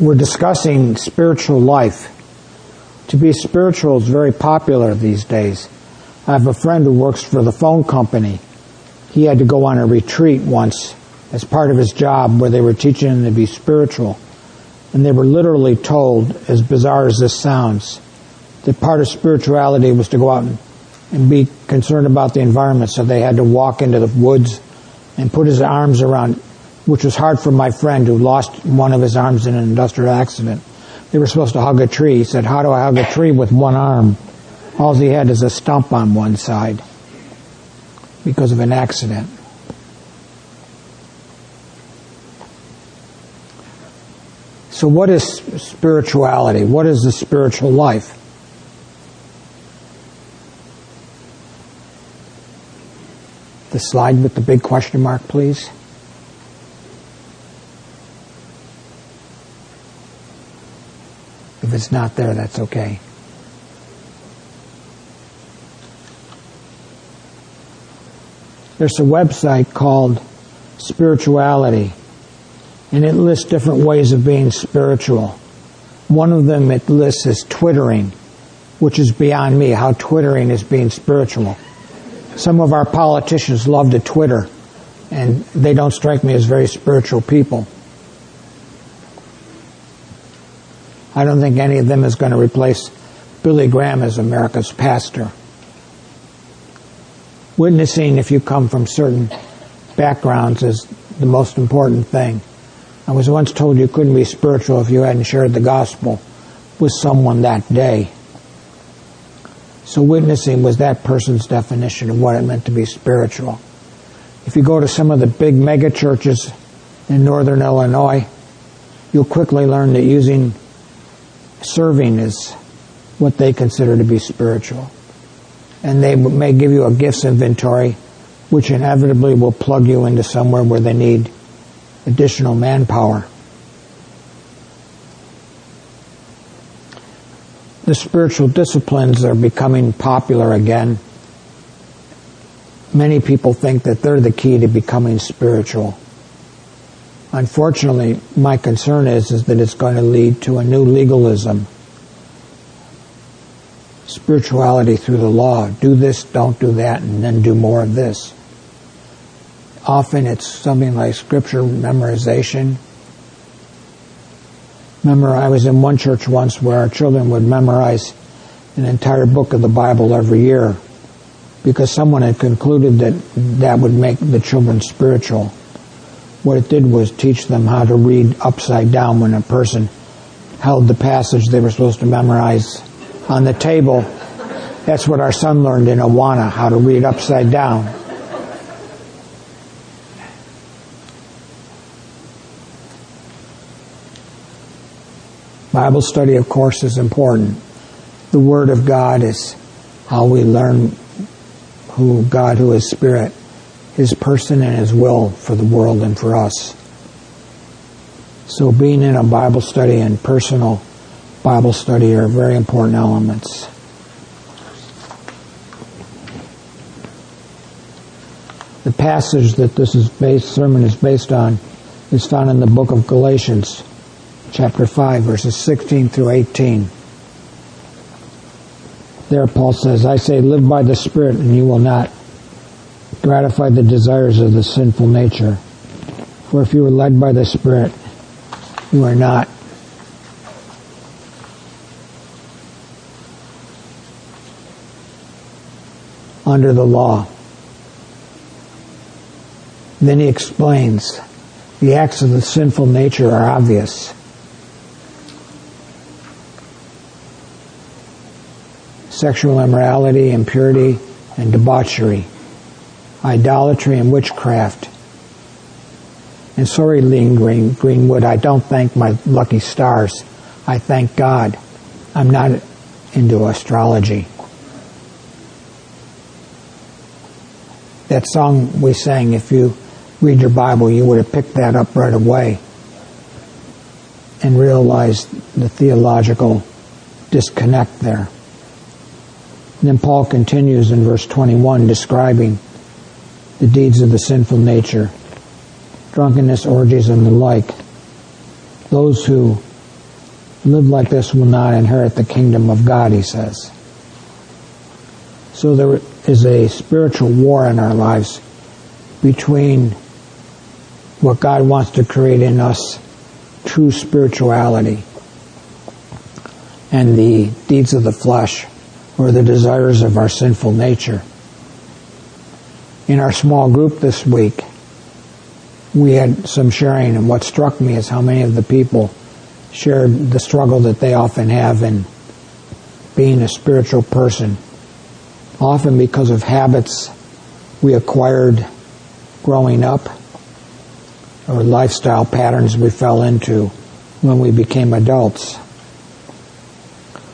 we're discussing spiritual life. To be spiritual is very popular these days. I have a friend who works for the phone company. He had to go on a retreat once as part of his job where they were teaching him to be spiritual. And they were literally told, as bizarre as this sounds, that part of spirituality was to go out and, and be concerned about the environment. So they had to walk into the woods and put his arms around, which was hard for my friend who lost one of his arms in an industrial accident. They were supposed to hug a tree. He said, how do I hug a tree with one arm? All he had is a stump on one side because of an accident. So what is spirituality? What is the spiritual life? The slide with the big question mark, please. If it's not there, that's okay. There's a website called Spirituality, and it lists different ways of being spiritual. One of them it lists is twittering, which is beyond me, how twittering is being spiritual. Some of our politicians love to Twitter, and they don't strike me as very spiritual people. I don't think any of them is going to replace Billy Graham as America's pastor. Witnessing, if you come from certain backgrounds, is the most important thing. I was once told you couldn't be spiritual if you hadn't shared the gospel with someone that day. So witnessing was that person's definition of what it meant to be spiritual. If you go to some of the big mega churches in northern Illinois, you'll quickly learn that using serving is what they consider to be spiritual. And they may give you a gifts inventory, which inevitably will plug you into somewhere where they need additional manpower. the spiritual disciplines are becoming popular again. Many people think that they're the key to becoming spiritual. Unfortunately, my concern is, is that it's going to lead to a new legalism. Spirituality through the law. Do this, don't do that, and then do more of this. Often it's something like scripture memorization, Remember, I was in one church once where our children would memorize an entire book of the Bible every year because someone had concluded that that would make the children spiritual. What it did was teach them how to read upside down when a person held the passage they were supposed to memorize on the table. That's what our son learned in Awana, how to read upside down. Bible study, of course, is important. The Word of God is how we learn who God, who is Spirit, His person and His will for the world and for us. So being in a Bible study and personal Bible study are very important elements. The passage that this is based, sermon is based on is found in the book of Galatians chapter 5, verses 16 through 18. There, Paul says, I say, live by the Spirit, and you will not gratify the desires of the sinful nature. For if you are led by the Spirit, you are not under the law. Then he explains the acts of the sinful nature are obvious sexual immorality, impurity, and debauchery, idolatry and witchcraft. And sorry, Lean Green, Greenwood, I don't thank my lucky stars. I thank God. I'm not into astrology. That song we sang, if you read your Bible, you would have picked that up right away and realized the theological disconnect there. And then Paul continues in verse 21 describing the deeds of the sinful nature, drunkenness, orgies, and the like. Those who live like this will not inherit the kingdom of God, he says. So there is a spiritual war in our lives between what God wants to create in us, true spirituality, and the deeds of the flesh or the desires of our sinful nature. In our small group this week, we had some sharing, and what struck me is how many of the people shared the struggle that they often have in being a spiritual person. Often because of habits we acquired growing up or lifestyle patterns we fell into when we became adults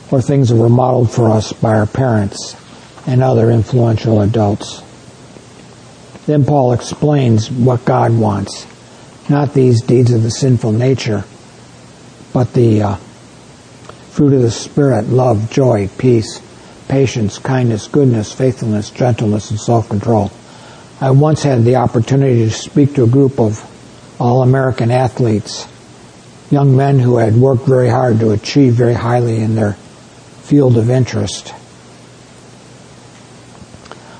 or things that were modeled for us by our parents and other influential adults. Then Paul explains what God wants. Not these deeds of the sinful nature, but the uh, fruit of the Spirit, love, joy, peace, patience, kindness, goodness, faithfulness, gentleness, and self-control. I once had the opportunity to speak to a group of all-American athletes, young men who had worked very hard to achieve very highly in their field of interest.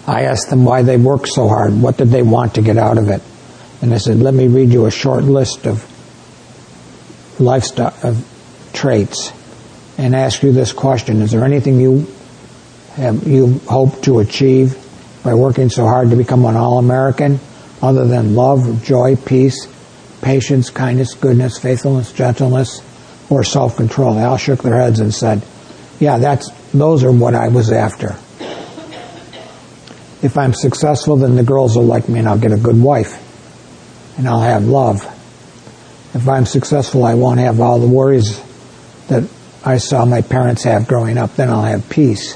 I asked them why they worked so hard. What did they want to get out of it? And I said, let me read you a short list of lifestyle of traits and ask you this question. Is there anything you have, you hope to achieve by working so hard to become an all-American other than love, joy, peace, patience, kindness, goodness, faithfulness, gentleness, or self-control? They all shook their heads and said, yeah, that's, those are what I was after. If I'm successful, then the girls will like me and I'll get a good wife. And I'll have love. If I'm successful, I won't have all the worries that I saw my parents have growing up. Then I'll have peace.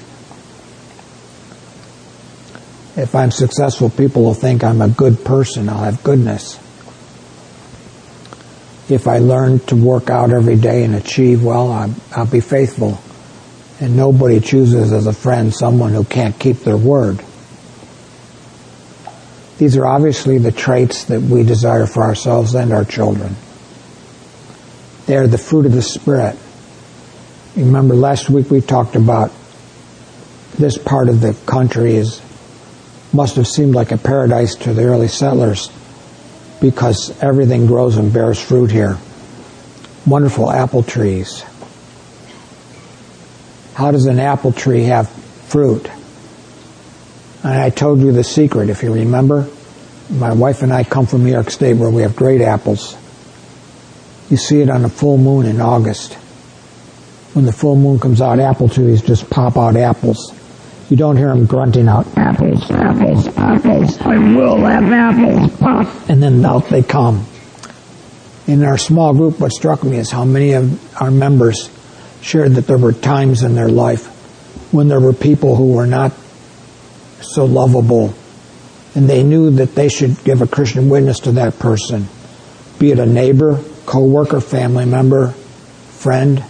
If I'm successful, people will think I'm a good person. I'll have goodness. If I learn to work out every day and achieve well, I'll, I'll be faithful. And nobody chooses as a friend someone who can't keep their word. These are obviously the traits that we desire for ourselves and our children. They are the fruit of the Spirit. Remember last week we talked about this part of the country is must have seemed like a paradise to the early settlers because everything grows and bears fruit here. Wonderful apple trees, how does an apple tree have fruit? And I told you the secret, if you remember. My wife and I come from New York State where we have great apples. You see it on a full moon in August. When the full moon comes out, apple trees just pop out apples. You don't hear them grunting out, apples, apples, apples, I will have apples, pop. And then out they come. In our small group, what struck me is how many of our members shared that there were times in their life when there were people who were not so lovable and they knew that they should give a Christian witness to that person, be it a neighbor, co-worker, family member, friend,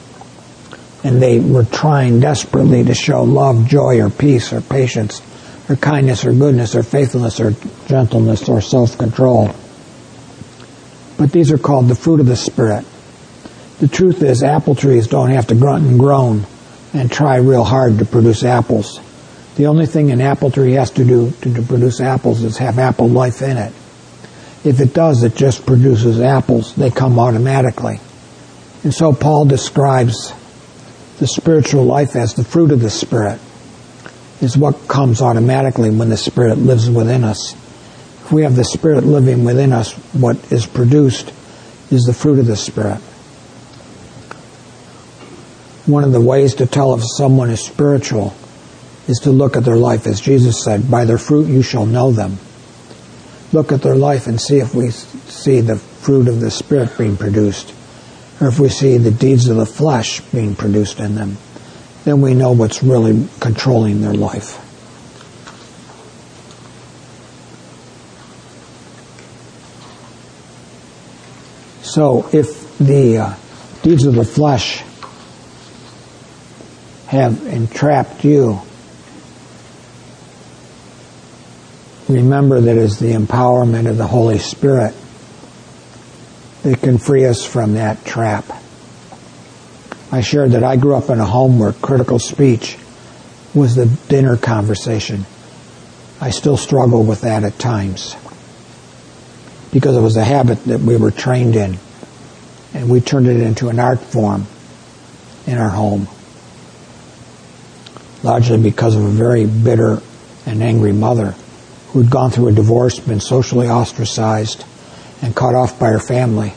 and they were trying desperately to show love, joy, or peace, or patience, or kindness, or goodness, or faithfulness, or gentleness, or self-control. But these are called the fruit of the Spirit. The truth is, apple trees don't have to grunt and groan and try real hard to produce apples. The only thing an apple tree has to do to, to produce apples is have apple life in it. If it does, it just produces apples. They come automatically. And so Paul describes the spiritual life as the fruit of the Spirit is what comes automatically when the Spirit lives within us. If we have the Spirit living within us, what is produced is the fruit of the Spirit one of the ways to tell if someone is spiritual is to look at their life. As Jesus said, by their fruit you shall know them. Look at their life and see if we see the fruit of the Spirit being produced, or if we see the deeds of the flesh being produced in them. Then we know what's really controlling their life. So if the uh, deeds of the flesh have entrapped you. Remember that it's the empowerment of the Holy Spirit that can free us from that trap. I shared that I grew up in a home where critical speech was the dinner conversation. I still struggle with that at times because it was a habit that we were trained in and we turned it into an art form in our home. Largely because of a very bitter and angry mother who'd gone through a divorce, been socially ostracized, and cut off by her family,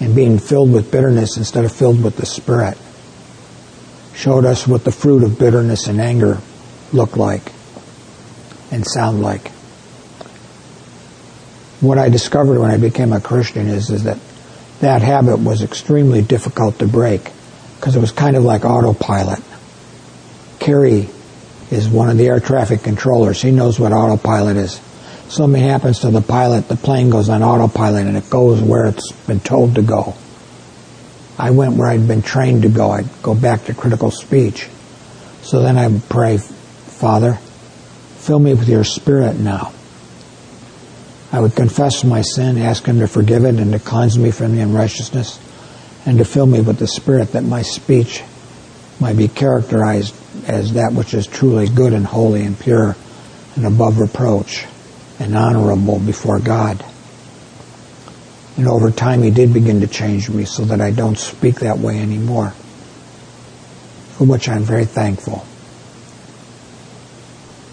and being filled with bitterness instead of filled with the Spirit. Showed us what the fruit of bitterness and anger look like and sound like. What I discovered when I became a Christian is, is that that habit was extremely difficult to break because it was kind of like autopilot. Kerry is one of the air traffic controllers. He knows what autopilot is. Something happens to the pilot, the plane goes on autopilot and it goes where it's been told to go. I went where I'd been trained to go. I'd go back to critical speech. So then I would pray, Father, fill me with your spirit now. I would confess my sin, ask him to forgive it and to cleanse me from the unrighteousness and to fill me with the spirit that my speech might be characterized as that which is truly good and holy and pure and above reproach and honorable before God. And over time, He did begin to change me so that I don't speak that way anymore, for which I'm very thankful.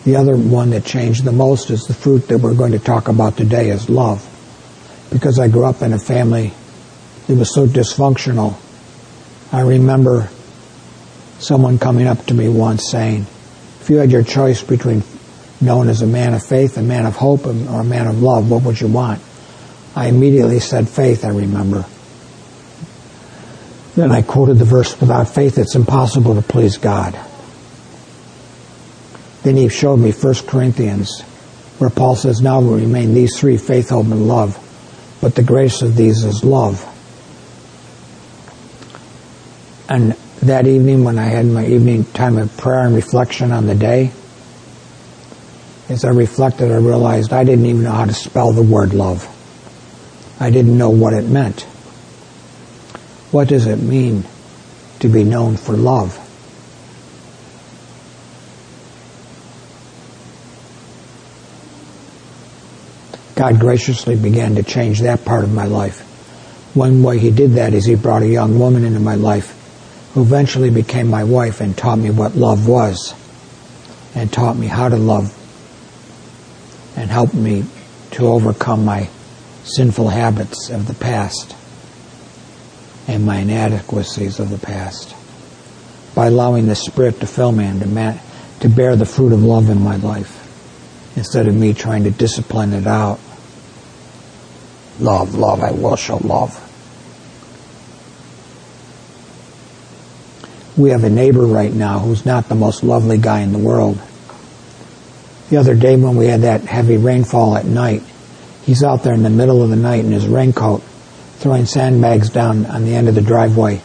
The other one that changed the most is the fruit that we're going to talk about today is love. Because I grew up in a family that was so dysfunctional, I remember someone coming up to me once saying, if you had your choice between known as a man of faith, a man of hope, or a man of love, what would you want? I immediately said faith, I remember. Then I quoted the verse, without faith it's impossible to please God. Then he showed me 1 Corinthians, where Paul says, now will remain these three, faith, hope, and love. But the grace of these is love. And that evening when I had my evening time of prayer and reflection on the day, as I reflected, I realized I didn't even know how to spell the word love. I didn't know what it meant. What does it mean to be known for love? God graciously began to change that part of my life. One way He did that is He brought a young woman into my life who eventually became my wife and taught me what love was and taught me how to love and helped me to overcome my sinful habits of the past and my inadequacies of the past by allowing the Spirit to fill me and to, to bear the fruit of love in my life instead of me trying to discipline it out. Love, love, I will show love. We have a neighbor right now who's not the most lovely guy in the world. The other day when we had that heavy rainfall at night, he's out there in the middle of the night in his raincoat throwing sandbags down on the end of the driveway,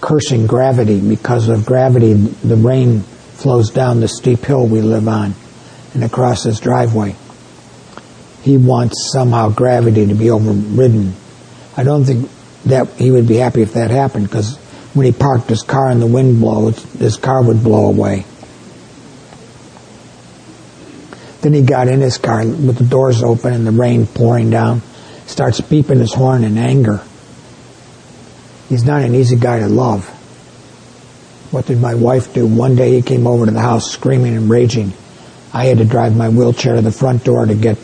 cursing gravity because of gravity the rain flows down the steep hill we live on and across his driveway. He wants somehow gravity to be overridden. I don't think that he would be happy if that happened because when he parked his car and the wind blows, his car would blow away. Then he got in his car with the doors open and the rain pouring down, starts beeping his horn in anger. He's not an easy guy to love. What did my wife do? One day he came over to the house screaming and raging. I had to drive my wheelchair to the front door to get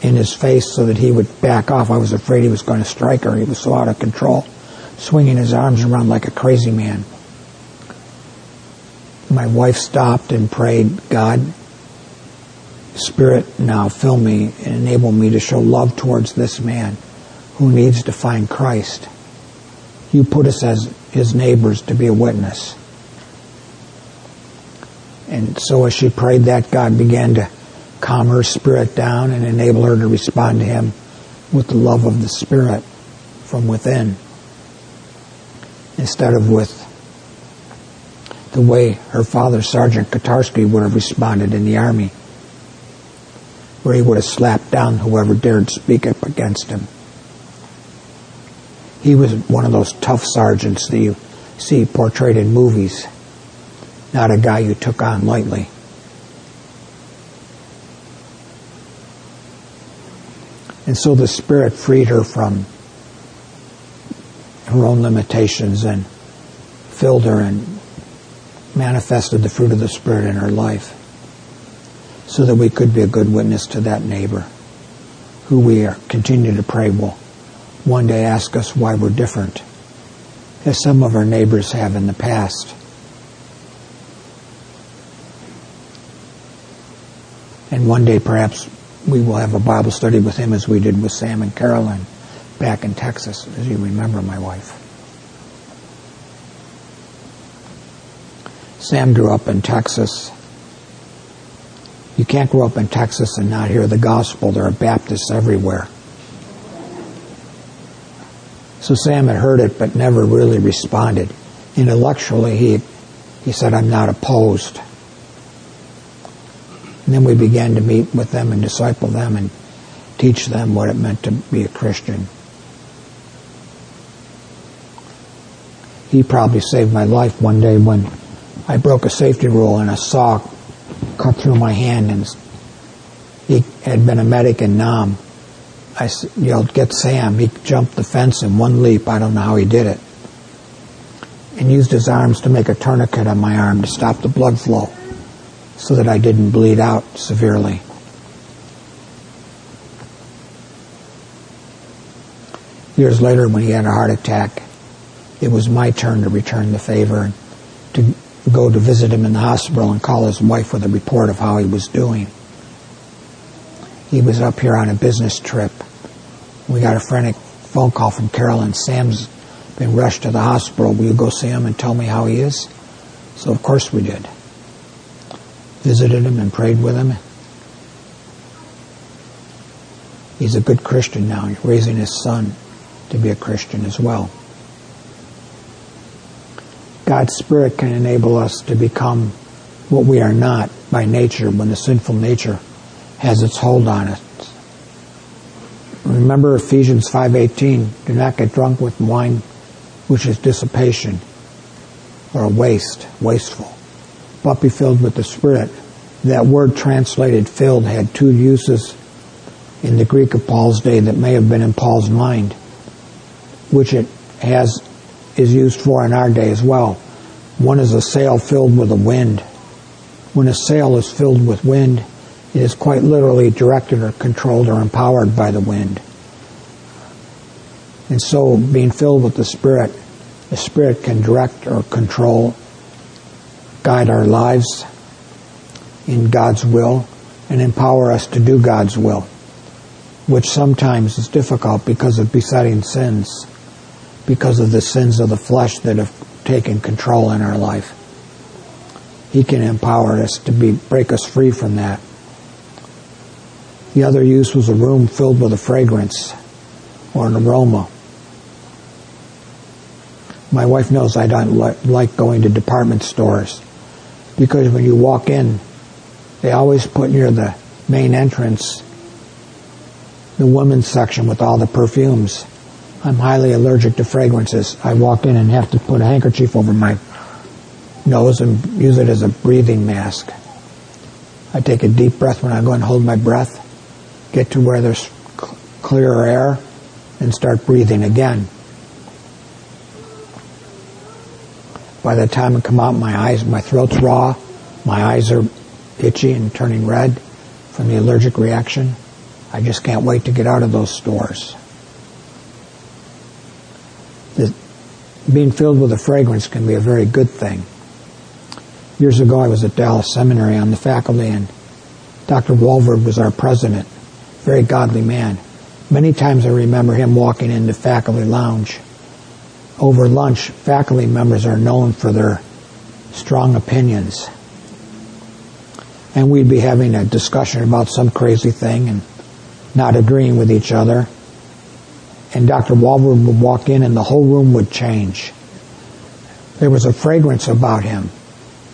in his face so that he would back off. I was afraid he was going to strike her. He was so out of control swinging his arms around like a crazy man. My wife stopped and prayed, God, Spirit, now fill me and enable me to show love towards this man who needs to find Christ. You put us as his neighbors to be a witness. And so as she prayed that, God began to calm her spirit down and enable her to respond to him with the love of the Spirit from within instead of with the way her father, Sergeant Katarski, would have responded in the Army, where he would have slapped down whoever dared speak up against him. He was one of those tough sergeants that you see portrayed in movies, not a guy you took on lightly. And so the Spirit freed her from her own limitations and filled her and manifested the fruit of the Spirit in her life so that we could be a good witness to that neighbor who we are continue to pray will one day ask us why we're different, as some of our neighbors have in the past. And one day perhaps we will have a Bible study with him as we did with Sam and Carolyn back in Texas, as you remember my wife. Sam grew up in Texas. You can't grow up in Texas and not hear the gospel. There are Baptists everywhere. So Sam had heard it but never really responded. Intellectually, he, he said, I'm not opposed. And then we began to meet with them and disciple them and teach them what it meant to be a Christian. He probably saved my life one day when I broke a safety rule and a saw cut through my hand and he had been a medic in Nam. I yelled, get Sam. He jumped the fence in one leap. I don't know how he did it. And used his arms to make a tourniquet on my arm to stop the blood flow so that I didn't bleed out severely. Years later, when he had a heart attack, it was my turn to return the favor and to go to visit him in the hospital and call his wife with a report of how he was doing. He was up here on a business trip. We got a frantic phone call from Carolyn. Sam's been rushed to the hospital. Will you go see him and tell me how he is? So of course we did visited him and prayed with him. He's a good Christian now. He's raising his son to be a Christian as well. God's Spirit can enable us to become what we are not by nature when the sinful nature has its hold on us. Remember Ephesians 5:18, do not get drunk with wine which is dissipation or waste, wasteful but be filled with the Spirit. That word translated filled had two uses in the Greek of Paul's day that may have been in Paul's mind, which it has is used for in our day as well. One is a sail filled with a wind. When a sail is filled with wind, it is quite literally directed or controlled or empowered by the wind. And so, being filled with the Spirit, the Spirit can direct or control guide our lives in God's will and empower us to do God's will, which sometimes is difficult because of besetting sins, because of the sins of the flesh that have taken control in our life. He can empower us to be break us free from that. The other use was a room filled with a fragrance or an aroma. My wife knows I don't like going to department stores because when you walk in, they always put near the main entrance the women's section with all the perfumes. I'm highly allergic to fragrances. I walk in and have to put a handkerchief over my nose and use it as a breathing mask. I take a deep breath when I go and hold my breath, get to where there's clearer air, and start breathing again. By the time I come out, my eyes, my throat's raw, my eyes are itchy and turning red from the allergic reaction. I just can't wait to get out of those stores. The, being filled with a fragrance can be a very good thing. Years ago, I was at Dallas Seminary on the faculty, and Dr. Walvoord was our president. Very godly man. Many times I remember him walking into faculty lounge over lunch, faculty members are known for their strong opinions. And we'd be having a discussion about some crazy thing and not agreeing with each other. And Dr. Walvoord would walk in and the whole room would change. There was a fragrance about him.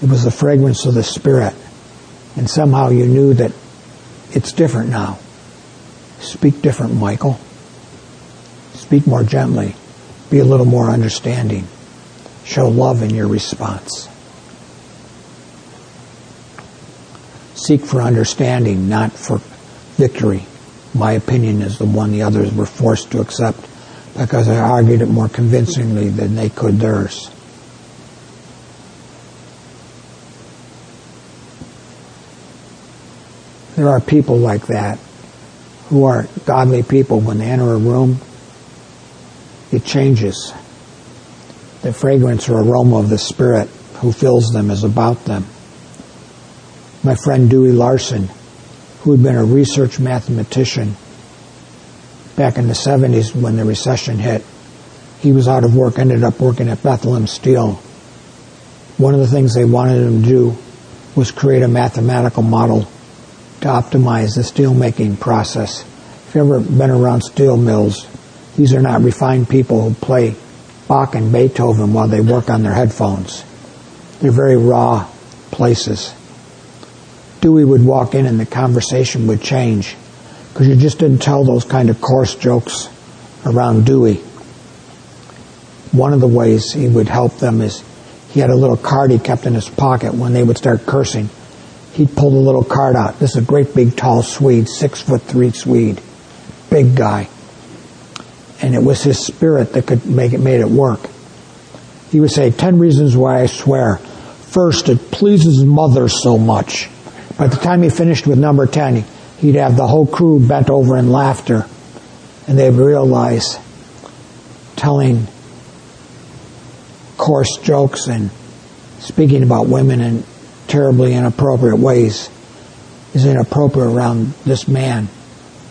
It was the fragrance of the Spirit. And somehow you knew that it's different now. Speak different, Michael. Speak more gently be a little more understanding. Show love in your response. Seek for understanding, not for victory. My opinion is the one the others were forced to accept because I argued it more convincingly than they could theirs. There are people like that who are godly people. When they enter a room, it changes. The fragrance or aroma of the Spirit who fills them is about them. My friend Dewey Larson, who had been a research mathematician back in the 70s when the recession hit, he was out of work, ended up working at Bethlehem Steel. One of the things they wanted him to do was create a mathematical model to optimize the steel making process. If you've ever been around steel mills, these are not refined people who play Bach and Beethoven while they work on their headphones. They're very raw places. Dewey would walk in and the conversation would change because you just didn't tell those kind of coarse jokes around Dewey. One of the ways he would help them is he had a little card he kept in his pocket when they would start cursing he'd pull the little card out. This is a great big tall Swede, six foot three Swede, big guy. And it was his spirit that could make it, made it work. He would say, 10 reasons why I swear. First, it pleases mother so much. By the time he finished with number 10, he'd have the whole crew bent over in laughter. And they'd realize telling coarse jokes and speaking about women in terribly inappropriate ways is inappropriate around this man.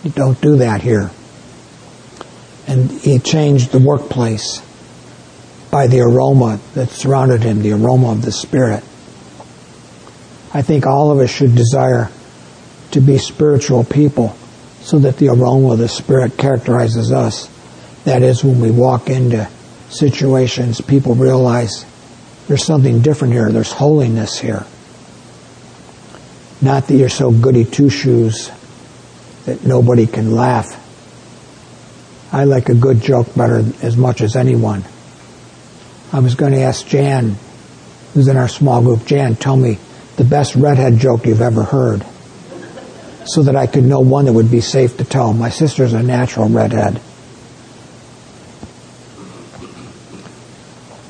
You don't do that here. And he changed the workplace by the aroma that surrounded him, the aroma of the Spirit. I think all of us should desire to be spiritual people so that the aroma of the Spirit characterizes us. That is, when we walk into situations, people realize there's something different here, there's holiness here. Not that you're so goody two shoes that nobody can laugh. I like a good joke better as much as anyone. I was going to ask Jan, who's in our small group, Jan, tell me the best redhead joke you've ever heard so that I could know one that would be safe to tell. My sister's a natural redhead.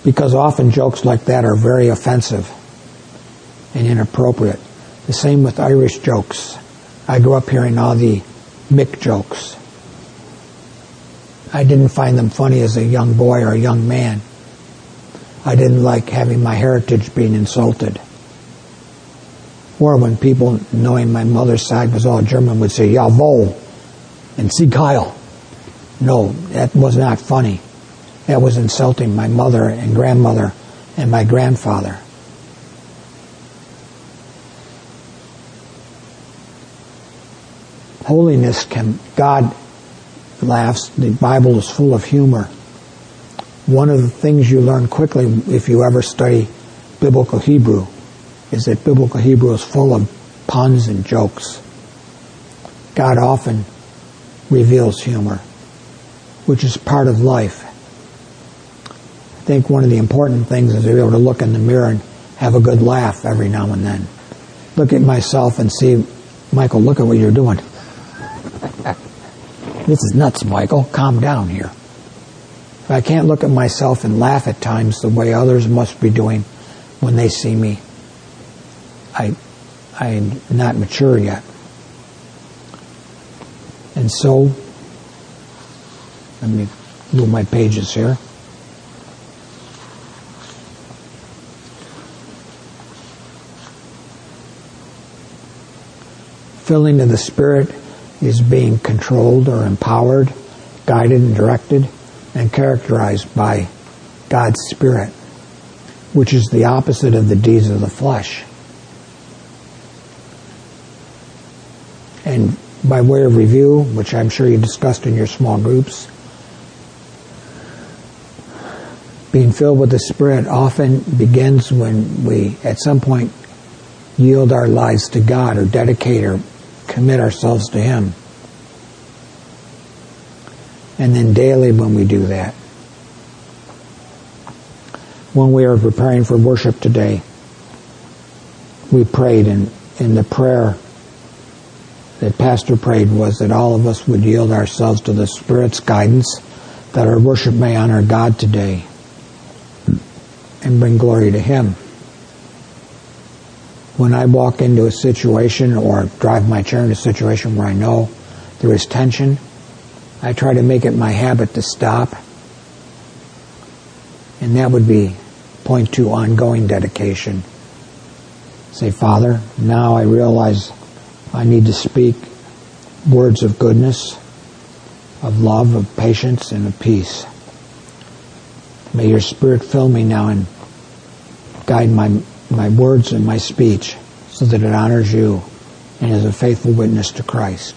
Because often jokes like that are very offensive and inappropriate. The same with Irish jokes. I grew up hearing all the Mick jokes. I didn't find them funny as a young boy or a young man. I didn't like having my heritage being insulted. Or when people, knowing my mother's side was all German, would say, Jawohl, and Sieg Heil. No, that was not funny. That was insulting my mother and grandmother and my grandfather. holiness can, God laughs. The Bible is full of humor. One of the things you learn quickly if you ever study biblical Hebrew is that biblical Hebrew is full of puns and jokes. God often reveals humor, which is part of life. I think one of the important things is to be able to look in the mirror and have a good laugh every now and then. Look at myself and see, Michael, look at what you're doing. This is nuts, Michael. Calm down here. I can't look at myself and laugh at times the way others must be doing when they see me. I, I'm not mature yet. And so, let me move my pages here. Filling of the Spirit is being controlled or empowered, guided and directed, and characterized by God's Spirit, which is the opposite of the deeds of the flesh. And by way of review, which I'm sure you discussed in your small groups, being filled with the Spirit often begins when we, at some point, yield our lives to God or dedicate or commit ourselves to Him. And then daily when we do that. when we are preparing for worship today, we prayed, and in the prayer that Pastor prayed was that all of us would yield ourselves to the Spirit's guidance, that our worship may honor God today and bring glory to Him. When I walk into a situation or drive my chair into a situation where I know there is tension, I try to make it my habit to stop. And that would be point two ongoing dedication. Say, Father, now I realize I need to speak words of goodness, of love, of patience, and of peace. May your Spirit fill me now and guide my, my words and my speech so that it honors you and is a faithful witness to Christ.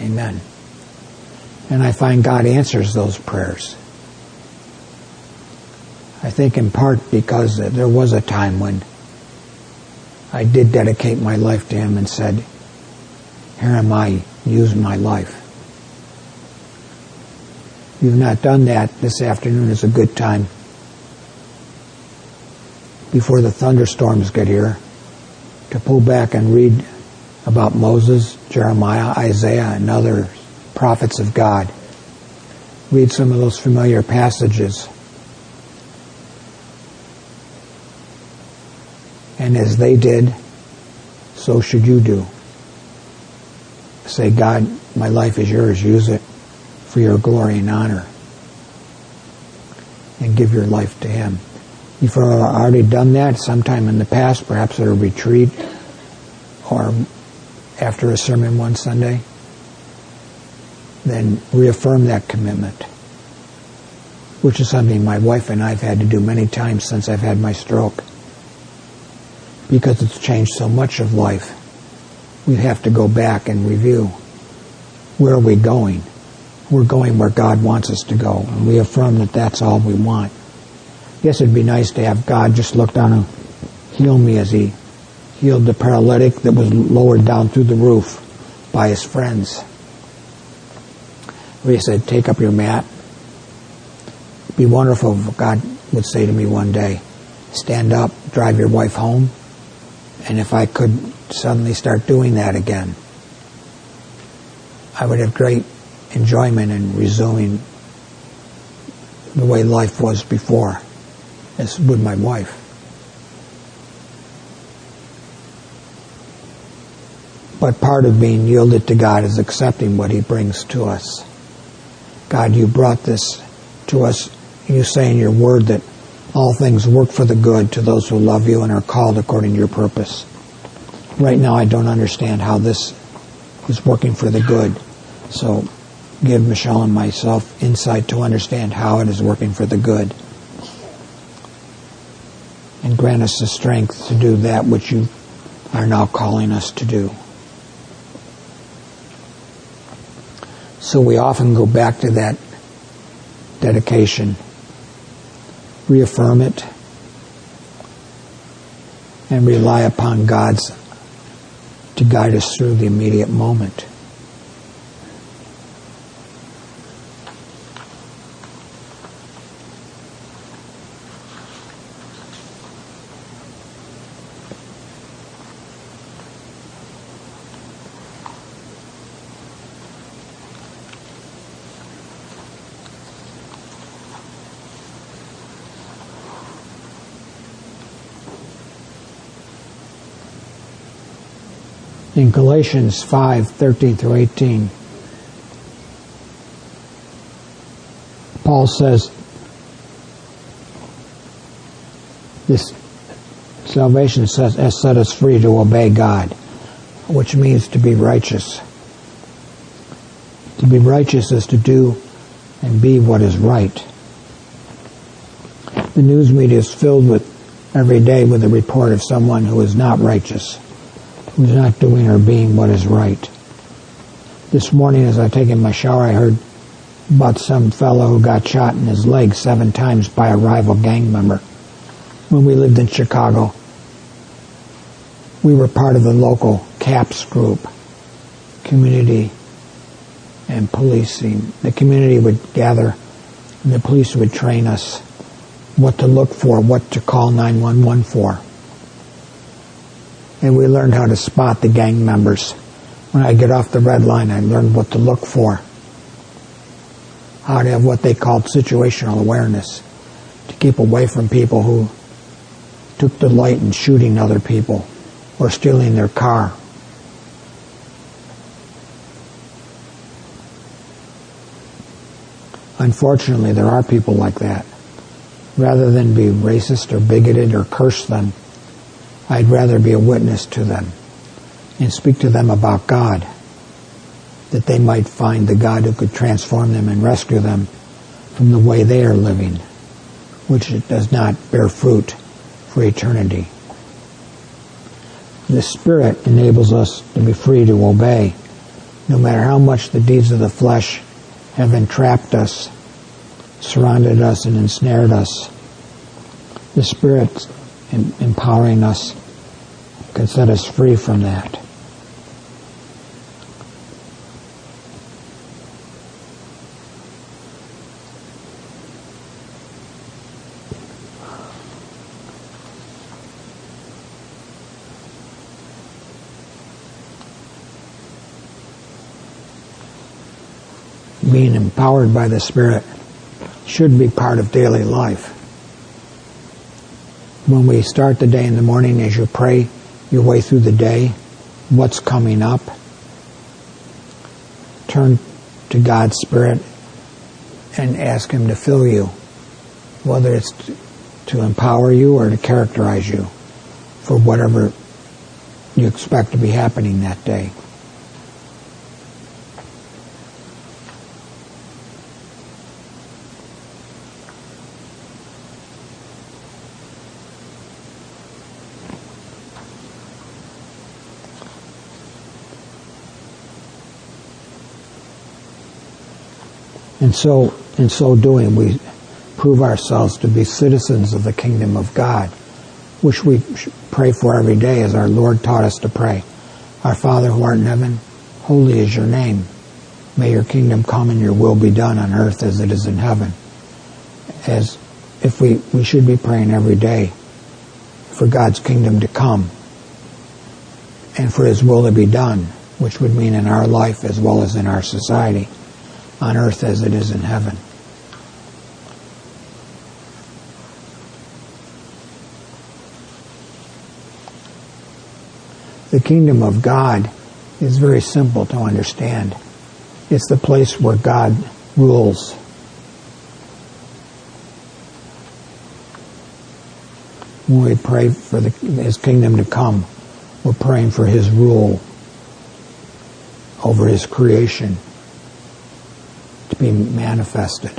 Amen. And I find God answers those prayers. I think in part because there was a time when I did dedicate my life to Him and said, Here am I, use my life. If you've not done that, this afternoon is a good time before the thunderstorms get here to pull back and read about Moses, Jeremiah, Isaiah, and other prophets of God. Read some of those familiar passages. And as they did, so should you do. Say, God, my life is yours. Use it for your glory and honor. And give your life to Him. You've uh, already done that sometime in the past, perhaps at a retreat or after a sermon one Sunday, then reaffirm that commitment, which is something my wife and I have had to do many times since I've had my stroke. Because it's changed so much of life, we have to go back and review where are we going? We're going where God wants us to go, and we affirm that that's all we want. Yes, it'd be nice to have God just look down and heal me as he healed the paralytic that was lowered down through the roof by his friends. He said, take up your mat. It'd be wonderful if God would say to me one day, stand up, drive your wife home. And if I could suddenly start doing that again, I would have great enjoyment in resuming the way life was before as would my wife. But part of being yielded to God is accepting what He brings to us. God, you brought this to us. You say in your word that all things work for the good to those who love you and are called according to your purpose. Right now, I don't understand how this is working for the good. So give Michelle and myself insight to understand how it is working for the good and grant us the strength to do that which you are now calling us to do. So we often go back to that dedication, reaffirm it, and rely upon God's to guide us through the immediate moment. In Galatians 5 13 through 18. Paul says, This salvation says, has set us free to obey God, which means to be righteous. To be righteous is to do and be what is right. The news media is filled with every day with a report of someone who is not righteous who's not doing or being what is right. This morning as I was taking my shower, I heard about some fellow who got shot in his leg seven times by a rival gang member. When we lived in Chicago, we were part of the local CAPS group, community and policing. The community would gather and the police would train us what to look for, what to call 911 for. And we learned how to spot the gang members. When I get off the red line, I learned what to look for. How to have what they called situational awareness. To keep away from people who took delight in shooting other people or stealing their car. Unfortunately, there are people like that. Rather than be racist or bigoted or curse them, I'd rather be a witness to them and speak to them about God, that they might find the God who could transform them and rescue them from the way they are living, which does not bear fruit for eternity. The Spirit enables us to be free to obey, no matter how much the deeds of the flesh have entrapped us, surrounded us, and ensnared us. The Spirit empowering us can set us free from that. being empowered by the Spirit should be part of daily life. When we start the day in the morning, as you pray, your way through the day, what's coming up. Turn to God's Spirit and ask Him to fill you, whether it's to empower you or to characterize you for whatever you expect to be happening that day. And so, in so doing, we prove ourselves to be citizens of the kingdom of God, which we pray for every day as our Lord taught us to pray. Our Father who art in heaven, holy is your name. May your kingdom come and your will be done on earth as it is in heaven. As if we, we should be praying every day for God's kingdom to come and for his will to be done, which would mean in our life as well as in our society on earth as it is in heaven. The kingdom of God is very simple to understand. It's the place where God rules. When we pray for the, His kingdom to come, we're praying for His rule over His creation be manifested.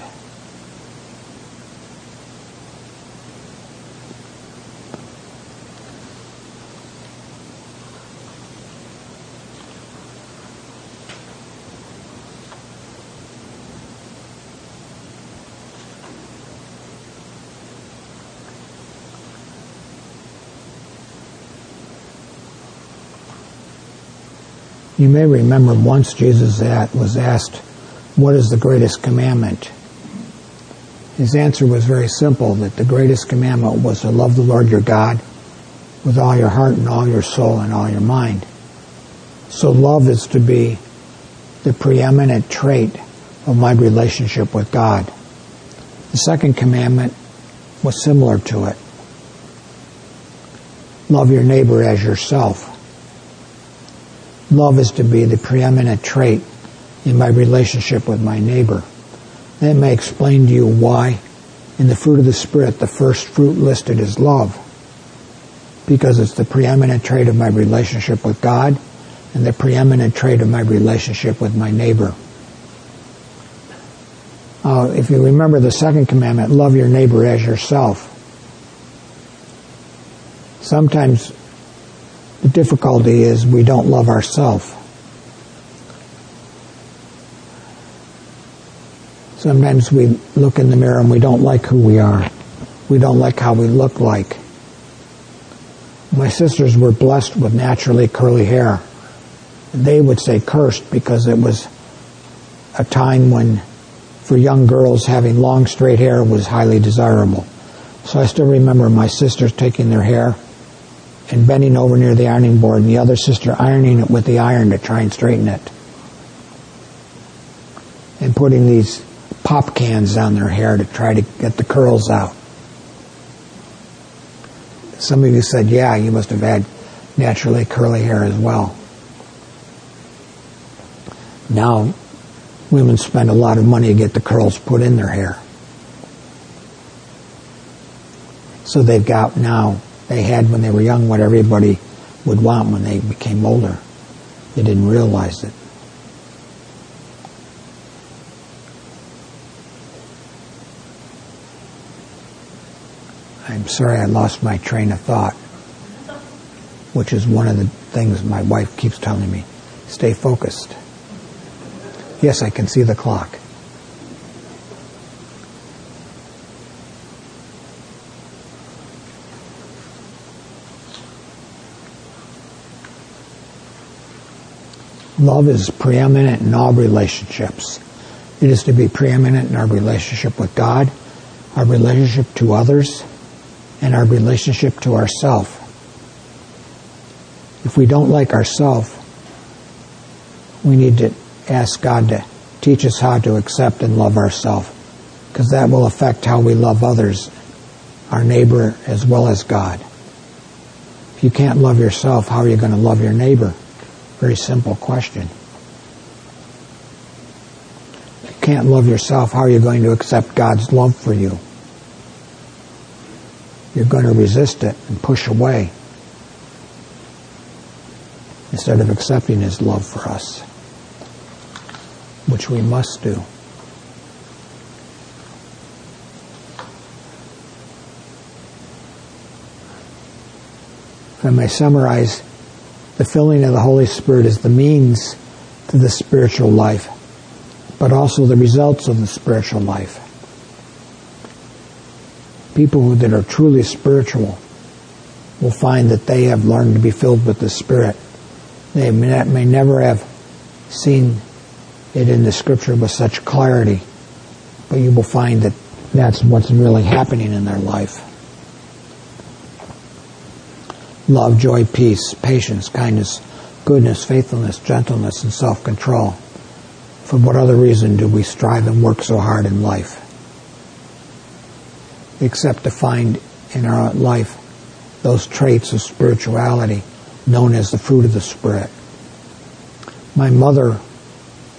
You may remember once Jesus was asked what is the greatest commandment? His answer was very simple that the greatest commandment was to love the Lord your God with all your heart and all your soul and all your mind. So love is to be the preeminent trait of my relationship with God. The second commandment was similar to it. Love your neighbor as yourself. Love is to be the preeminent trait in my relationship with my neighbor. That may explain to you why in the fruit of the Spirit the first fruit listed is love. Because it's the preeminent trait of my relationship with God and the preeminent trait of my relationship with my neighbor. Uh, if you remember the second commandment, love your neighbor as yourself. Sometimes the difficulty is we don't love ourselves. Sometimes we look in the mirror and we don't like who we are. We don't like how we look like. My sisters were blessed with naturally curly hair. They would say cursed because it was a time when for young girls having long straight hair was highly desirable. So I still remember my sisters taking their hair and bending over near the ironing board and the other sister ironing it with the iron to try and straighten it. And putting these pop cans down their hair to try to get the curls out. Some of you said, yeah, you must have had naturally curly hair as well. Now, women spend a lot of money to get the curls put in their hair. So they've got now, they had when they were young what everybody would want when they became older. They didn't realize it. I'm sorry I lost my train of thought, which is one of the things my wife keeps telling me. Stay focused. Yes, I can see the clock. Love is preeminent in all relationships. It is to be preeminent in our relationship with God, our relationship to others, and our relationship to ourself. If we don't like ourself, we need to ask God to teach us how to accept and love ourselves, because that will affect how we love others, our neighbor as well as God. If you can't love yourself, how are you going to love your neighbor? Very simple question. If you can't love yourself, how are you going to accept God's love for you? You're going to resist it and push away instead of accepting His love for us, which we must do. If I may summarize, the filling of the Holy Spirit is the means to the spiritual life, but also the results of the spiritual life people who that are truly spiritual will find that they have learned to be filled with the Spirit. They may, may never have seen it in the Scripture with such clarity, but you will find that that's what's really happening in their life. Love, joy, peace, patience, kindness, goodness, faithfulness, gentleness, and self-control. For what other reason do we strive and work so hard in life? Except to find in our life those traits of spirituality known as the fruit of the Spirit. My mother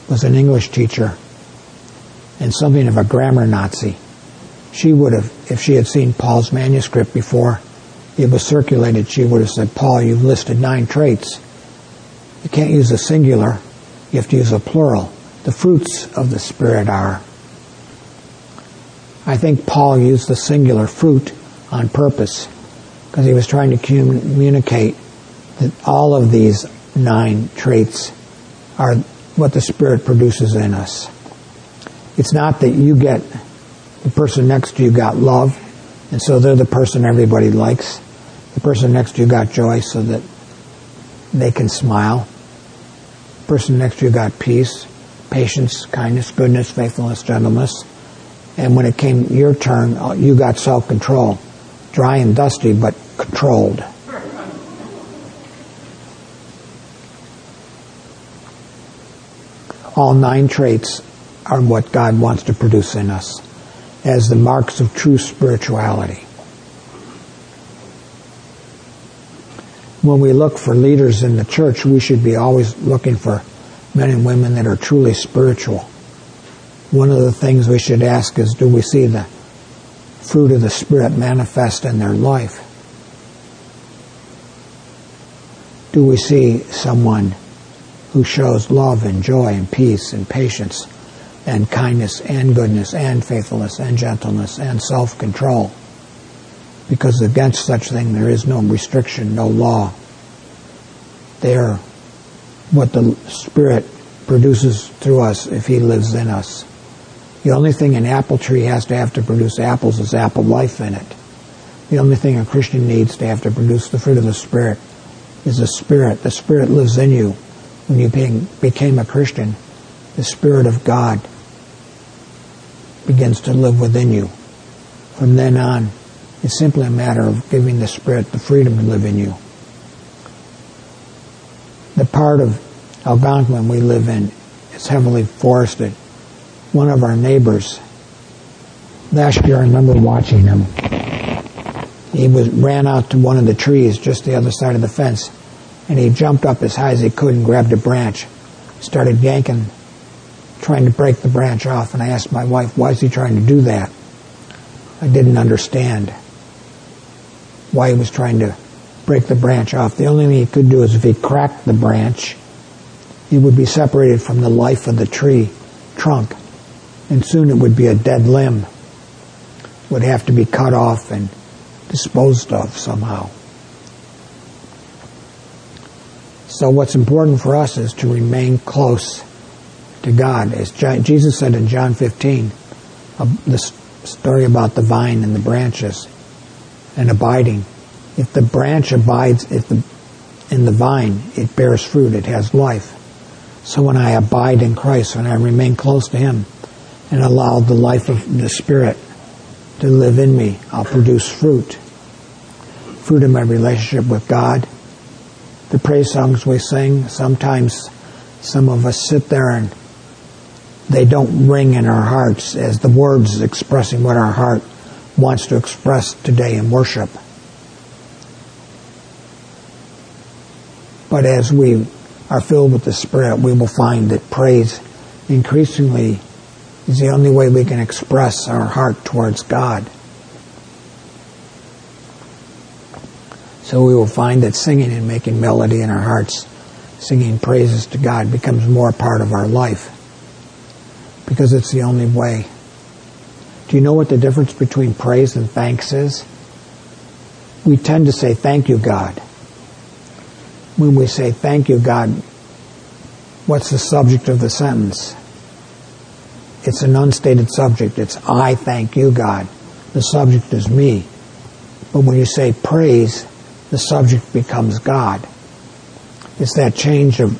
was an English teacher and something of a grammar Nazi. She would have, if she had seen Paul's manuscript before it was circulated, she would have said, Paul, you've listed nine traits. You can't use a singular, you have to use a plural. The fruits of the Spirit are I think Paul used the singular fruit on purpose because he was trying to communicate that all of these nine traits are what the Spirit produces in us. It's not that you get the person next to you got love, and so they're the person everybody likes. The person next to you got joy so that they can smile. The person next to you got peace, patience, kindness, goodness, faithfulness, gentleness. And when it came your turn, uh, you got self control. Dry and dusty, but controlled. All nine traits are what God wants to produce in us as the marks of true spirituality. When we look for leaders in the church, we should be always looking for men and women that are truly spiritual one of the things we should ask is do we see the fruit of the Spirit manifest in their life? Do we see someone who shows love and joy and peace and patience and kindness and goodness and faithfulness and gentleness and self-control? Because against such thing there is no restriction, no law. They are what the Spirit produces through us if He lives in us. The only thing an apple tree has to have to produce apples is apple life in it. The only thing a Christian needs to have to produce the fruit of the Spirit is the Spirit. The Spirit lives in you. When you being, became a Christian, the Spirit of God begins to live within you. From then on, It's simply a matter of giving the Spirit the freedom to live in you. The part of Algonquin we live in is heavily forested. One of our neighbors, last year I remember watching him. He was ran out to one of the trees just the other side of the fence, and he jumped up as high as he could and grabbed a branch, started yanking, trying to break the branch off. And I asked my wife, "Why is he trying to do that?" I didn't understand why he was trying to break the branch off. The only thing he could do is if he cracked the branch, he would be separated from the life of the tree trunk, and soon it would be a dead limb. Would have to be cut off and disposed of somehow. So what's important for us is to remain close to God. As Jesus said in John 15, uh, the story about the vine and the branches and abiding. If the branch abides in the vine, it bears fruit, it has life. So when I abide in Christ, when I remain close to Him and allow the life of the Spirit to live in me, I'll produce fruit. Fruit in my relationship with God. The praise songs we sing, sometimes some of us sit there and they don't ring in our hearts as the words expressing what our heart wants to express today in worship. But as we are filled with the Spirit, we will find that praise increasingly is the only way we can express our heart towards God. So we will find that singing and making melody in our hearts, singing praises to God becomes more part of our life because it's the only way. Do you know what the difference between praise and thanks is? We tend to say, thank you, God when we say, Thank you, God, what's the subject of the sentence? It's an unstated subject. It's I thank you, God. The subject is me. But when you say praise, the subject becomes God. It's that change of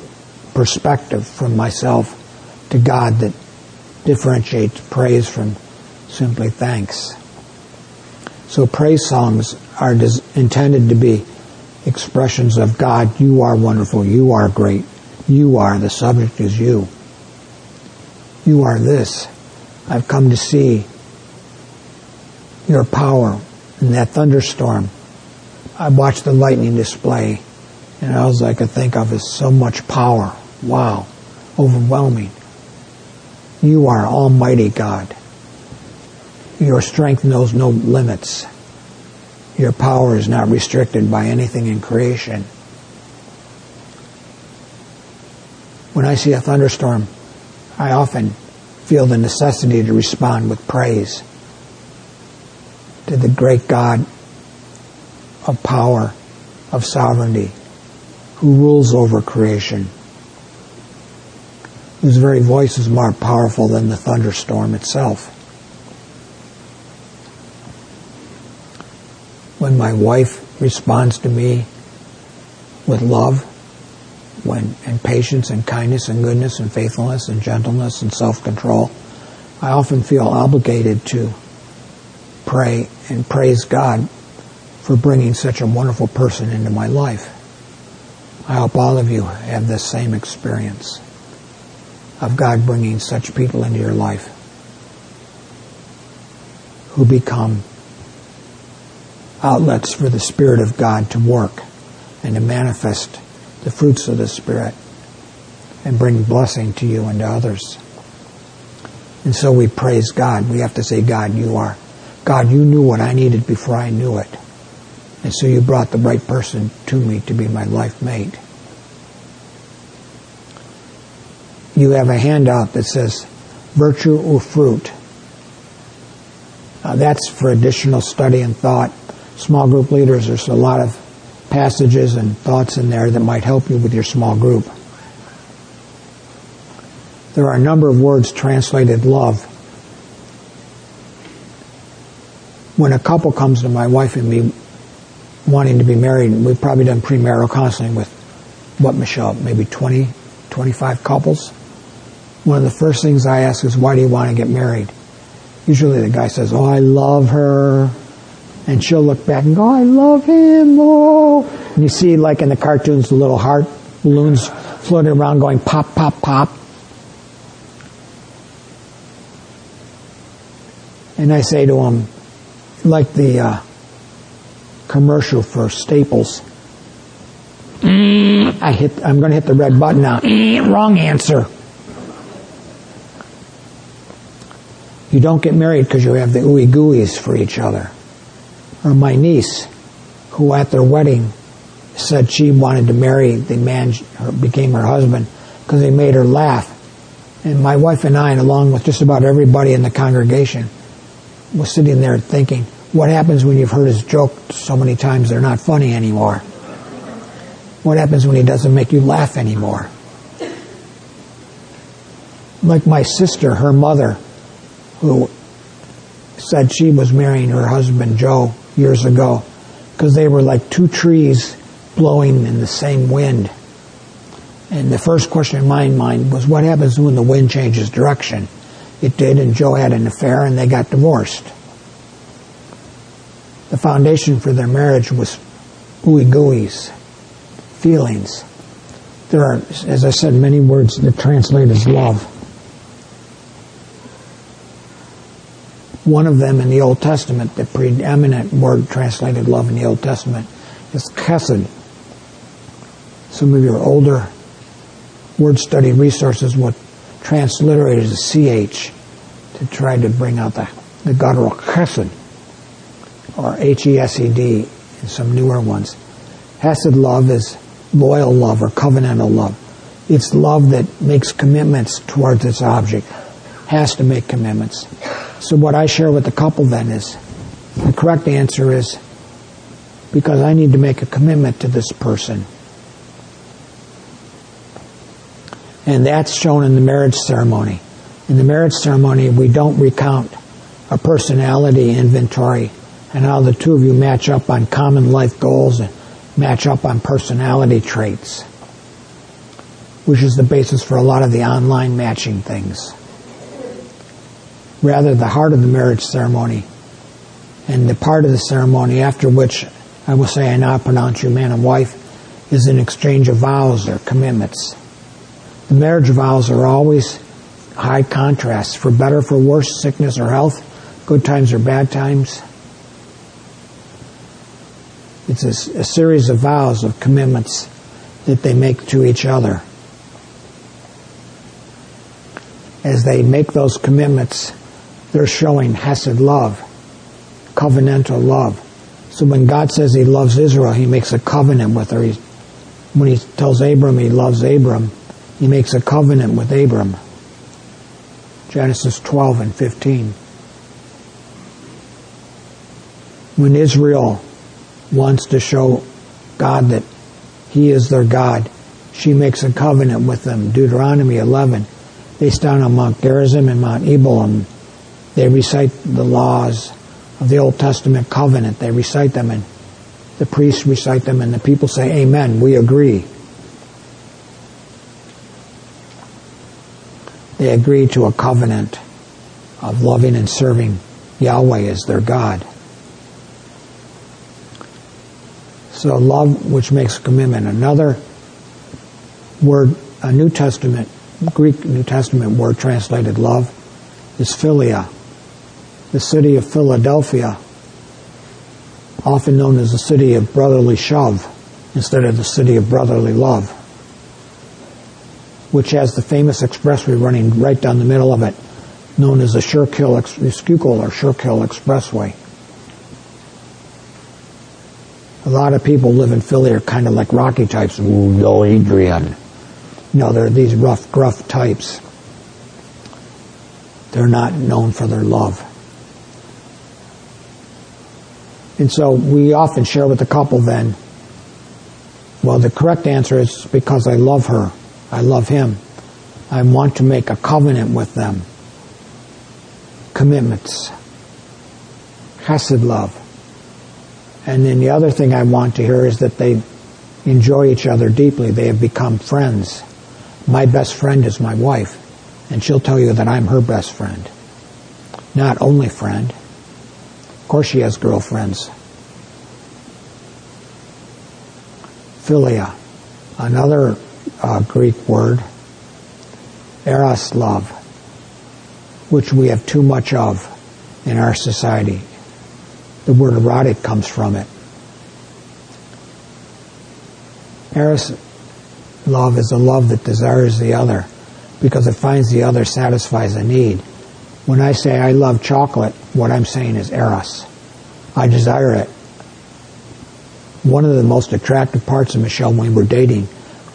perspective from myself to God that differentiates praise from simply thanks. So praise songs are intended to be expressions of God, you are wonderful, you are great, you are, the subject is you. You are this. I've come to see your power in that thunderstorm. I watched the lightning display and all I could think of is so much power. Wow. Overwhelming. You are Almighty God. Your strength knows no limits. Your power is not restricted by anything in creation. When I see a thunderstorm, I often feel the necessity to respond with praise to the great God of power, of sovereignty, who rules over creation, whose very voice is more powerful than the thunderstorm itself. when my wife responds to me with love when and patience and kindness and goodness and faithfulness and gentleness and self-control I often feel obligated to pray and praise God for bringing such a wonderful person into my life. I hope all of you have this same experience of God bringing such people into your life who become outlets for the Spirit of God to work and to manifest the fruits of the Spirit and bring blessing to you and to others. And so we praise God. We have to say, God, you are. God, you knew what I needed before I knew it. And so you brought the right person to me to be my life mate. You have a handout that says virtue or fruit. Uh, that's for additional study and thought small group leaders, there's a lot of passages and thoughts in there that might help you with your small group. There are a number of words translated love. When a couple comes to my wife and me wanting to be married, we've probably done premarital counseling with, what, Michelle, maybe 20, 25 couples. One of the first things I ask is, why do you want to get married? Usually the guy says, oh, I love her And she'll look back and go, I love him, oh. And you see, like in the cartoons, the little heart balloons floating around going pop, pop, pop. And I say to him, like the uh, commercial for Staples, I hit, I'm going to hit the red button now. Wrong answer. You don't get married because you have the ooey gooeys for each other. Or my niece, who at their wedding said she wanted to marry the man who became her husband because they made her laugh. And my wife and I, and along with just about everybody in the congregation, was sitting there thinking, what happens when you've heard his joke so many times they're not funny anymore? What happens when he doesn't make you laugh anymore? Like my sister, her mother, who said she was marrying her husband Joe years ago because they were like two trees blowing in the same wind. And the first question in my mind was, what happens when the wind changes direction? It did, and Joe had an affair, and they got divorced. The foundation for their marriage was ooey gooeys, feelings. There are, as I said, many words that translate as love. One of them in the Old Testament, the preeminent word translated love in the Old Testament, is chesed. Some of your older word study resources would transliterate it as CH to try to bring out the, the guttural chesed, or H-E-S-E-D in some newer ones. Hesed love is loyal love or covenantal love. It's love that makes commitments towards its object, has to make commitments. So what I share with the couple then is the correct answer is because I need to make a commitment to this person. And that's shown in the marriage ceremony. In the marriage ceremony, we don't recount a personality inventory and how the two of you match up on common life goals and match up on personality traits, which is the basis for a lot of the online matching things rather the heart of the marriage ceremony and the part of the ceremony after which I will say I now pronounce you man and wife is an exchange of vows or commitments. The marriage vows are always high contrasts for better, for worse, sickness or health, good times or bad times. It's a, a series of vows, of commitments that they make to each other. As they make those commitments, they're showing Hesed love, covenantal love. So when God says He loves Israel, He makes a covenant with her. He's, when He tells Abram He loves Abram, He makes a covenant with Abram. Genesis 12 and 15. When Israel wants to show God that He is their God, she makes a covenant with them. Deuteronomy 11. They stand on Mount Gerizim and Mount Ebal and they recite the laws of the Old Testament covenant. They recite them and the priests recite them and the people say, Amen, we agree. They agree to a covenant of loving and serving Yahweh as their God. So love which makes commitment. Another word, a New Testament, Greek New Testament word translated love is philia the city of Philadelphia, often known as the city of brotherly shove instead of the city of brotherly love, which has the famous expressway running right down the middle of it, known as the Schuylkill, Schuylkill or Schuylkill Expressway. A lot of people live in Philly are kind of like Rocky types. Ooh, yo, Adrian. No, they're these rough, gruff types. They're not known for their love. And so we often share with the couple then, well, the correct answer is because I love her. I love him. I want to make a covenant with them. Commitments. Chesed love. And then the other thing I want to hear is that they enjoy each other deeply. They have become friends. My best friend is my wife, and she'll tell you that I'm her best friend. Not only friend, course she has girlfriends. Philia, another uh, Greek word, eros love, which we have too much of in our society. The word erotic comes from it. Eros love is a love that desires the other because it finds the other satisfies a need. When I say I love chocolate, what I'm saying is eros. I desire it. One of the most attractive parts of Michelle when we were dating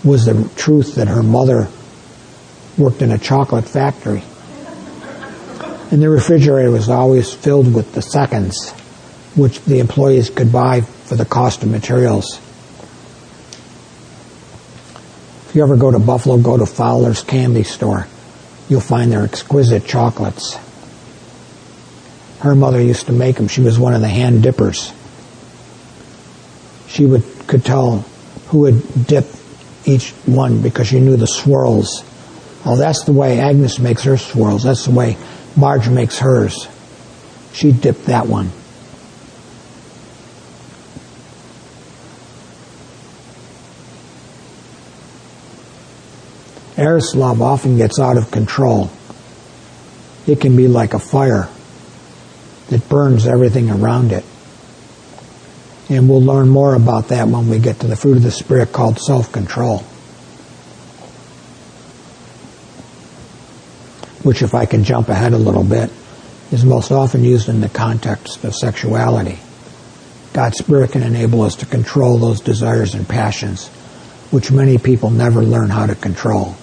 was the truth that her mother worked in a chocolate factory. And the refrigerator was always filled with the seconds, which the employees could buy for the cost of materials. If you ever go to Buffalo, go to Fowler's Candy Store. You'll find their exquisite chocolates. Her mother used to make them. She was one of the hand dippers. She would could tell who would dip each one because she knew the swirls. Oh, that's the way Agnes makes her swirls. That's the way Marge makes hers. She dipped that one. Eros love often gets out of control. It can be like a fire that burns everything around it. And we'll learn more about that when we get to the fruit of the Spirit called self control. Which, if I can jump ahead a little bit, is most often used in the context of sexuality. God's Spirit can enable us to control those desires and passions, which many people never learn how to control.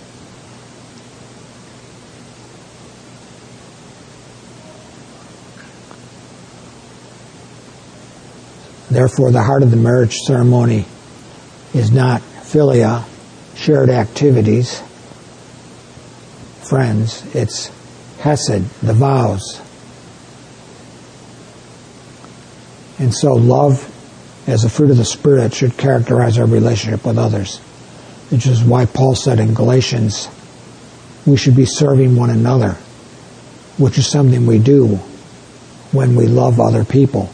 Therefore, the heart of the marriage ceremony is not philia, shared activities, friends. It's hesed, the vows. And so love as a fruit of the Spirit should characterize our relationship with others. Which is why Paul said in Galatians, we should be serving one another, which is something we do when we love other people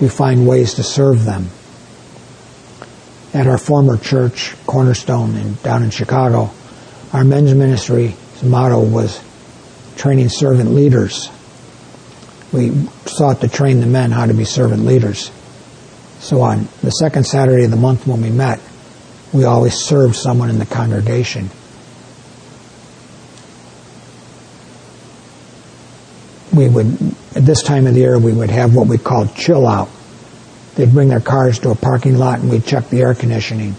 we find ways to serve them. At our former church, Cornerstone, in, down in Chicago, our men's ministry's motto was training servant leaders. We sought to train the men how to be servant leaders. So on the second Saturday of the month when we met, we always served someone in the congregation. We would at this time of the year, we would have what we called chill out. They'd bring their cars to a parking lot and we'd check the air conditioning.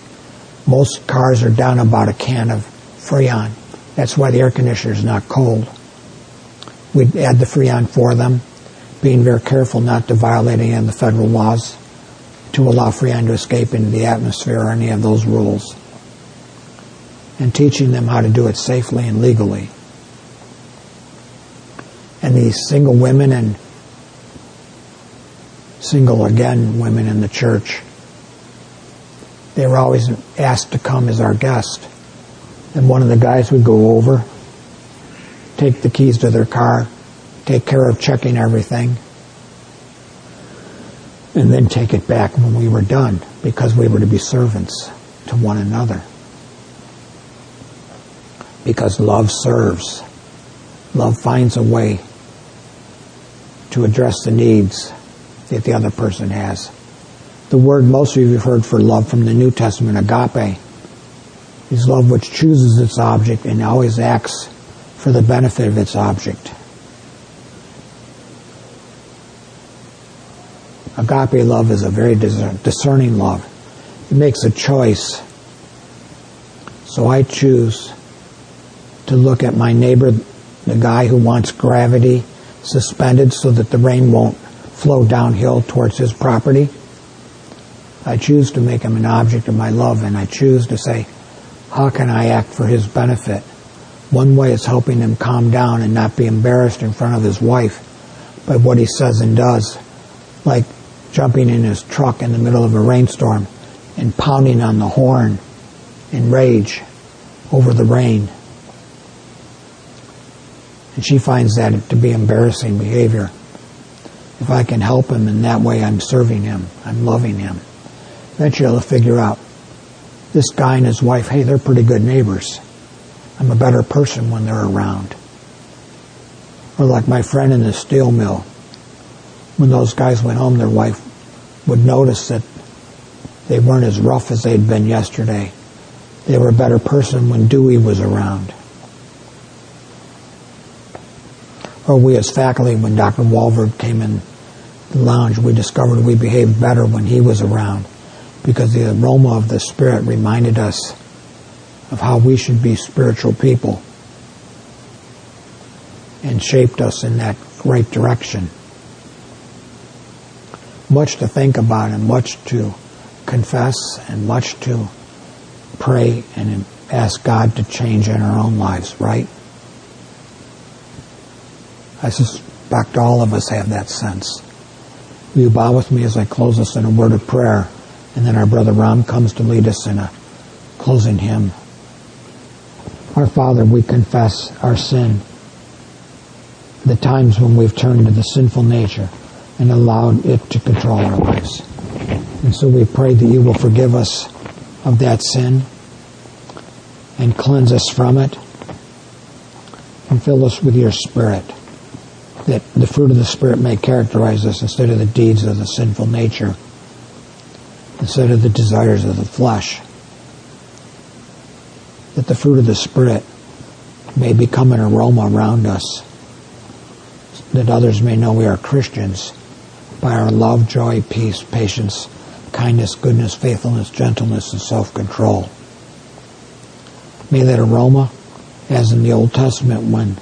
Most cars are down about a can of Freon. That's why the air conditioner is not cold. We'd add the Freon for them, being very careful not to violate any of the federal laws to allow Freon to escape into the atmosphere or any of those rules. And teaching them how to do it safely and legally and these single women and single again women in the church. They were always asked to come as our guest. And one of the guys would go over, take the keys to their car, take care of checking everything, and then take it back when we were done because we were to be servants to one another. Because love serves. Love finds a way to address the needs that the other person has. The word most of you have heard for love from the New Testament, agape, is love which chooses its object and always acts for the benefit of its object. Agape love is a very discerning love. It makes a choice. So I choose to look at my neighbor, the guy who wants gravity suspended so that the rain won't flow downhill towards his property. I choose to make him an object of my love and I choose to say, how can I act for his benefit? One way is helping him calm down and not be embarrassed in front of his wife by what he says and does, like jumping in his truck in the middle of a rainstorm and pounding on the horn in rage over the rain and she finds that to be embarrassing behavior. If I can help him in that way, I'm serving him. I'm loving him. Eventually I'll figure out this guy and his wife, hey, they're pretty good neighbors. I'm a better person when they're around. Or like my friend in the steel mill, when those guys went home, their wife would notice that they weren't as rough as they'd been yesterday. They were a better person when Dewey was around. Or we as faculty, when Dr. Walberg came in the lounge, we discovered we behaved better when he was around because the aroma of the Spirit reminded us of how we should be spiritual people and shaped us in that right direction. Much to think about and much to confess and much to pray and ask God to change in our own lives, right? I suspect all of us have that sense. Will you bow with me as I close us in a word of prayer? And then our brother Ram comes to lead us in a closing hymn. Our Father, we confess our sin, the times when we've turned to the sinful nature and allowed it to control our lives. And so we pray that you will forgive us of that sin and cleanse us from it and fill us with your Spirit, that the fruit of the Spirit may characterize us instead of the deeds of the sinful nature, instead of the desires of the flesh. That the fruit of the Spirit may become an aroma around us, that others may know we are Christians by our love, joy, peace, patience, kindness, goodness, faithfulness, gentleness, and self-control. May that aroma, as in the Old Testament when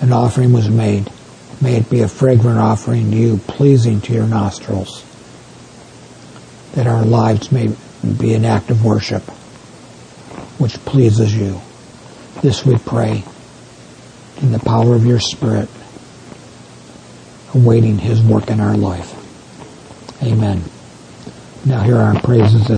an offering was made, may it be a fragrant offering to you, pleasing to your nostrils. That our lives may be an act of worship which pleases you. This we pray in the power of your Spirit, awaiting His work in our life. Amen. Now here are our praises.